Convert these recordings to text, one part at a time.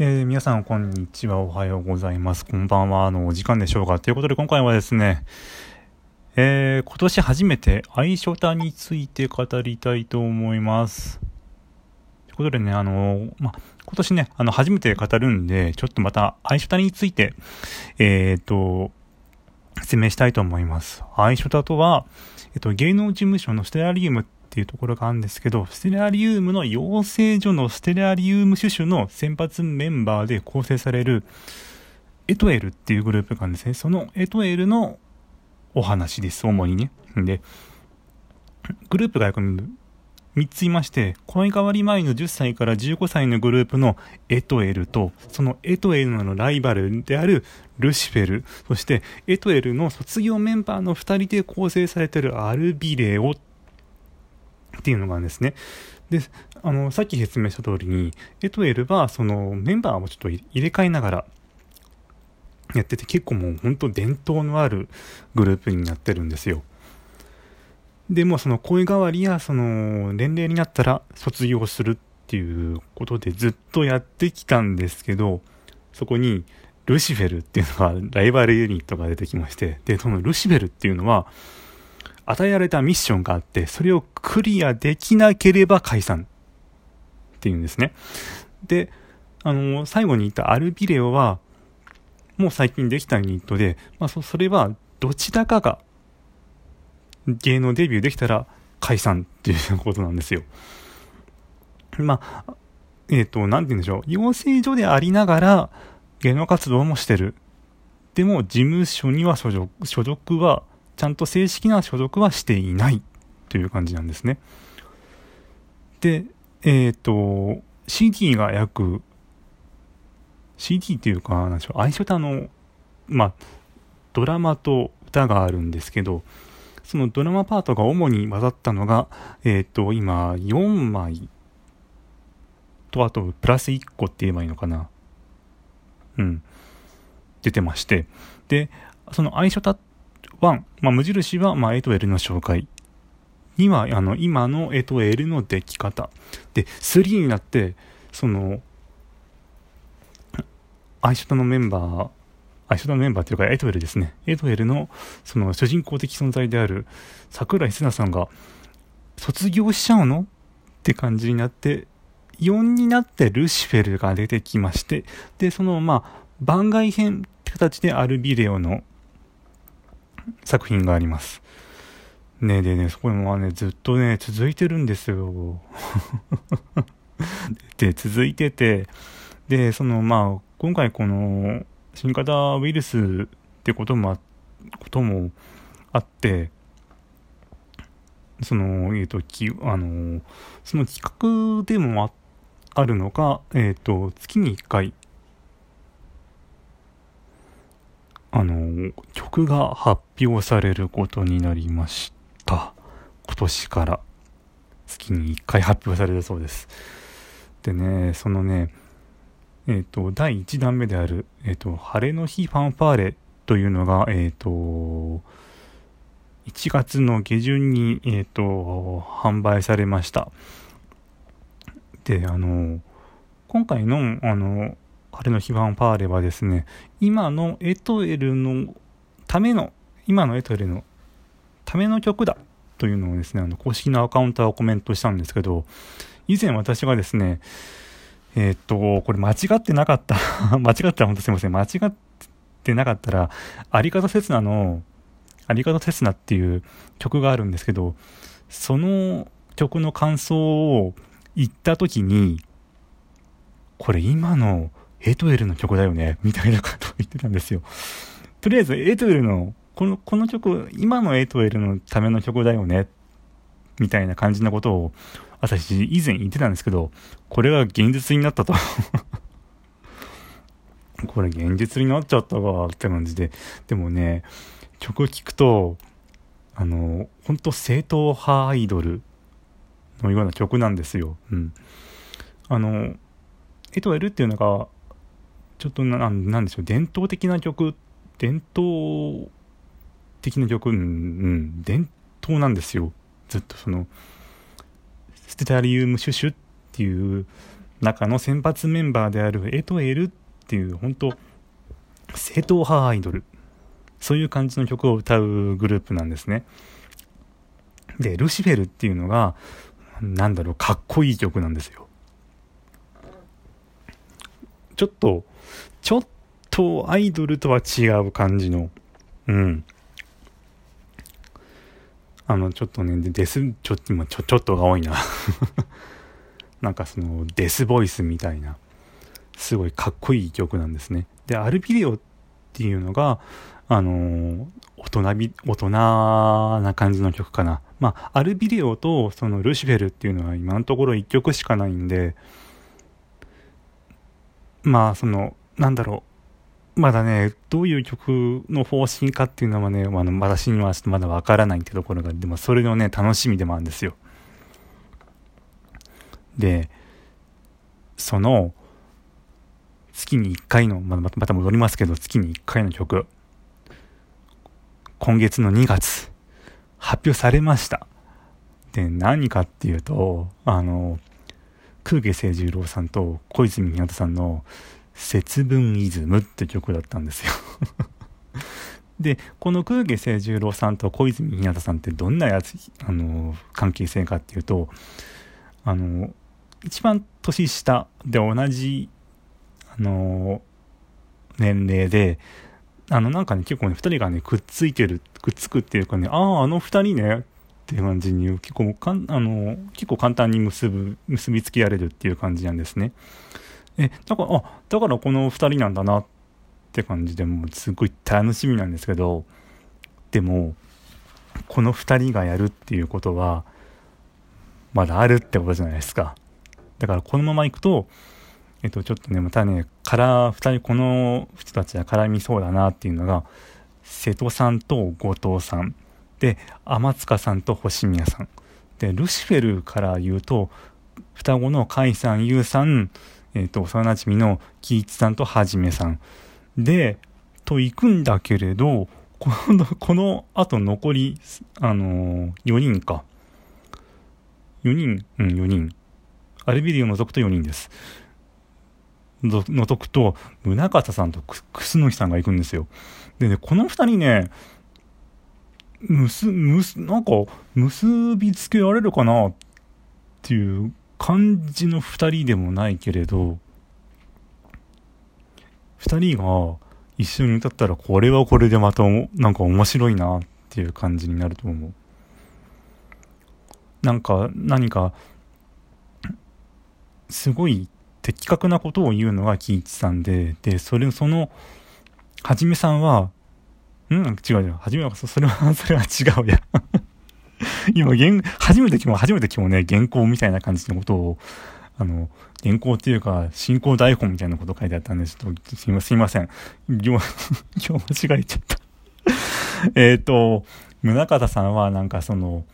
えー、皆さん、こんにちは。おはようございます。こんばんは。あの、お時間でしょうか。ということで、今回はですね、えー、今年初めて愛書タについて語りたいと思います。ということでね、あの、ま、今年ね、あの、初めて語るんで、ちょっとまた愛書タについて、えっ、ー、と、説明したいと思います。愛書タとは、えっと、芸能事務所のステラリウムっっていうところがあるんですけど、ステラリウムの養成所のステラリウムシュシュの先発メンバーで構成される、エトエルっていうグループがあるんですね。そのエトエルのお話です、主にね。で、グループが約3ついまして、声変わり前の10歳から15歳のグループのエトエルと、そのエトエルのライバルであるルシフェル、そしてエトエルの卒業メンバーの2人で構成されているアルビレオっっていうのがですね。で、あの、さっき説明した通りに、エトエルは、その、メンバーをちょっと入れ替えながら、やってて結構もう本当伝統のあるグループになってるんですよ。で、もその声変わりや、その、年齢になったら卒業するっていうことでずっとやってきたんですけど、そこに、ルシフェルっていうのが、ライバルユニットが出てきまして、で、そのルシフェルっていうのは、与えられたミッションがあって、それをクリアできなければ解散っていうんですね。で、あの、最後に言ったアルビレオは、もう最近できたユニットで、まあそ、それはどちらかが芸能デビューできたら解散っていうことなんですよ。まあ、えっ、ー、と、なんて言うんでしょう。養成所でありながら芸能活動もしてる。でも、事務所には所属、所属はちゃんと正式な所属はしていないという感じなんですね。で、えっ、ー、と、CD が約、CD っていうか、なんでしょう、愛書タの、まあ、ドラマと歌があるんですけど、そのドラマパートが主に混ざったのが、えっ、ー、と、今、4枚と、あと、プラス1個って言えばいいのかな。うん。出てまして。で、その愛書タっ1、まあ、無印は、まあ、エトエルの紹介。2は、あの、今のエトエルの出来方。で、3になって、その、アイショタのメンバー、アイショタのメンバーっていうか、エトエルですね。エトエルの、その、主人公的存在である、桜井瀬奈さんが、卒業しちゃうのって感じになって、4になってルシフェルが出てきまして、で、その、まあ、番外編って形でアルビデオの作品があります。ねでね、そこはね、ずっとね、続いてるんですよ。で、続いてて、で、その、まあ、今回この、新型ウイルスってこともあ、こともあって、その、えっ、ー、と、き、あの、その企画でもあ、あるのが、えっ、ー、と、月に1回、あの、曲が発表されることになりました。今年から月に1回発表されるそうです。でね、そのね、えっ、ー、と、第1弾目である、えっ、ー、と、晴れの日ファンファーレというのが、えっ、ー、と、1月の下旬に、えっ、と、販売されました。で、あの、今回の、あの、彼の非番パーレはですね、今のエトエルのための、今のエトエルのための曲だというのをですね、あの公式のアカウントはコメントしたんですけど、以前私がですね、えー、っと、これ間違ってなかった 間違ったら本当すいません。間違ってなかったら、あり方せつなの、あり方せつなっていう曲があるんですけど、その曲の感想を言った時に、これ今のエトエルの曲だよね、みたいなことを言ってたんですよ。とりあえず、エトエルの、この、この曲、今のエトエルのための曲だよね、みたいな感じのことを、私以前言ってたんですけど、これが現実になったと これ現実になっちゃったかって感じで。でもね、曲聴くと、あの、本当正統派アイドルのような曲なんですよ。うん。あの、エトエルっていうのが、ちょっとななんでしょう伝統的な曲伝統的な曲、うん、伝統なんですよ。ずっとそのステタリウムシュシュっていう中の先発メンバーであるエトエルっていう本当正統派アイドル。そういう感じの曲を歌うグループなんですね。でルシフェルっていうのがなんだろうかっこいい曲なんですよ。ちょっとちょっとアイドルとは違う感じの。うん。あのちょっとねデスちょ今ちょちょっとが多いな。なんかそのデスボイスみたいな。すごいかっこいい曲なんですね。でアルビデオっていうのがあの大人び大人な感じの曲かな。まあアルビデオとそのルシフェルっていうのは今のところ1曲しかないんでまあそのなんだろう。まだねどういう曲の方針かっていうのはね、まあ、私にはちょっとまだわからないってところがでもそれのね楽しみでもあるんですよ。でその月に1回のまたまた戻りますけど月に1回の曲。今月の2月発表されました。で何かっていうとあの空下清十郎さんと小泉宮田さんの「節分イズム」って曲だったんですよ。でこの空下清十郎さんと小泉宮田さんってどんなやつあの関係性かっていうとあの一番年下で同じあの年齢であのなんかね結構ね2人がねくっついてるくっつくっていうかねあああの2人ねっていう感じに結構かんあの結構簡単に結ぶ結びつけられるっていう感じなんですね。えだからあだからこの2人なんだなって感じでもうすごい楽しみなんですけどでもこの2人がやるっていうことはまだあるってことじゃないですか。だからこのままいくとえっとちょっとねまたねから2人この人たちが絡みそうだなっていうのが瀬戸さんと後藤さん。で天塚さんと星宮さん。でルシフェルから言うと双子の甲斐さん優さん、えーと、幼なじみの喜一さんとはじめさん。でと行くんだけれどこのこのあと残り、あのー、4人か。4人？うん4人。アルビリを除くと4人です。除くと宗像さんと楠木さんが行くんですよ。でねこの2人ねむす、むす、なんか、結びつけられるかなっていう感じの二人でもないけれど、二人が一緒に歌ったらこれはこれでまたなんか面白いなっていう感じになると思う。なんか何か、すごい的確なことを言うのが喜一さんで、で、それ、その、はじめさんは、うん違う違う。初めは、そ れは、それは違うや。今、原、初めて今日、初めて今日ね、原稿みたいな感じのことを、あの、原稿っていうか、進行台本みたいなこと書いてあったんで、ちょっと、すいません。今日、今日間違えちゃったえっと、宗像さんはなんかその、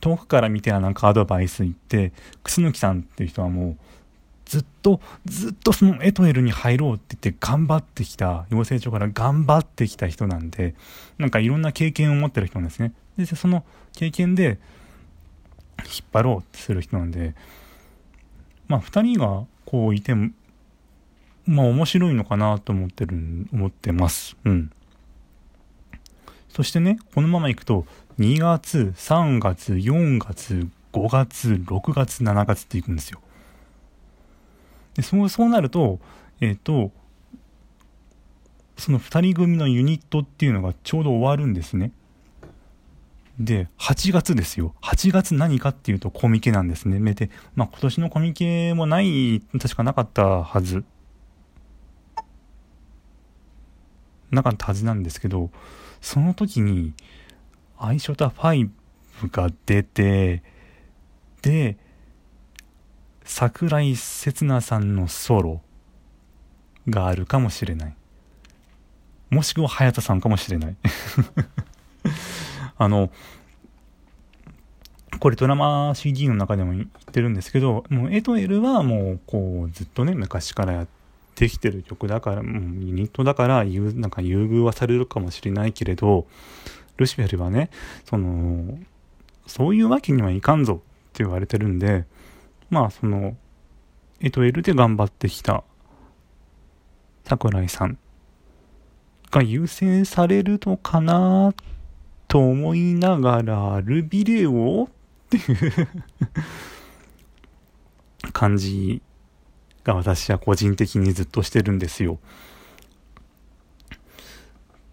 遠くから見てはなんかアドバイス言って、楠木さんっていう人はもう、ずっと、ずっとそのエトエルに入ろうって言って頑張ってきた、養成所から頑張ってきた人なんで、なんかいろんな経験を持ってる人なんですね。で、その経験で引っ張ろうってする人なんで、まあ二人がこういても、まあ面白いのかなと思ってる、思ってます。うん。そしてね、このままいくと、2月、3月、4月、5月、6月、7月っていくんですよ。でそうそうなると、えっ、ー、と、その2人組のユニットっていうのがちょうど終わるんですね。で、8月ですよ。8月何かっていうとコミケなんですね。で、まあ今年のコミケもない、確かなかったはず。なかったはずなんですけど、その時に、アイショタ5が出て、で、桜井刹那さんのソロがあるかもしれない。もしくは早田さんかもしれない。あの、これドラマ CD の中でも言ってるんですけど、もうエトエルはもうこうずっとね、昔からやってきてる曲だから、もうユニットだから、なんか優遇はされるかもしれないけれど、ルシフェルはね、その、そういうわけにはいかんぞって言われてるんで、まあそのえっと、L で頑張ってきた桜井さんが優先されるのかなと思いながら、ルビレオっていう 感じが私は個人的にずっとしてるんですよ。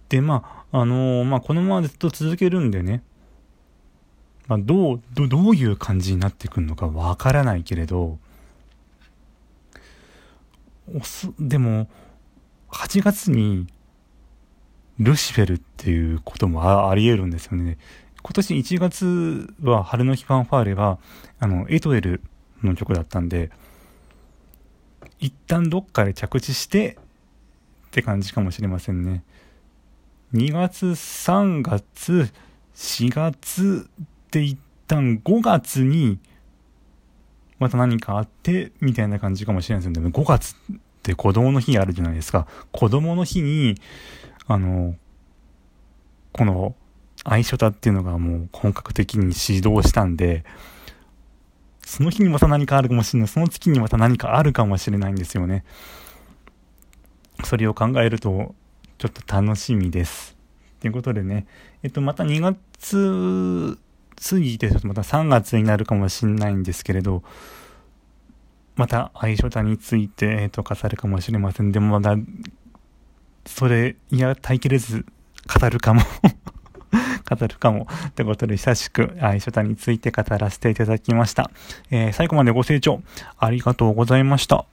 で、まあ、あのー、まあ、このままずっと続けるんでね、まあ、どう、ど、どういう感じになってくるのかわからないけれど、おす、でも、8月に、ルシフェルっていうこともあり得るんですよね。今年1月は春の日ファンファーレは、あの、エトエルの曲だったんで、一旦どっかで着地してって感じかもしれませんね。2月、3月、4月で一旦5月にまた何かあってみたいな感じかもしれないですけど、5月って子供の日あるじゃないですか。子供の日に、あの、この、愛書タっていうのがもう本格的に始動したんで、その日にまた何かあるかもしれない。その月にまた何かあるかもしれないんですよね。それを考えると、ちょっと楽しみです。ということでね、えっと、また2月過ぎて、ちょっとまた3月になるかもしれないんですけれど、また愛書タについて、えっと、語るかもしれません。でもまだ、それ、いや、耐えきれず、語るかも語るかも。ということで、久しく愛書タについて語らせていただきました。えー、最後までご清聴ありがとうございました。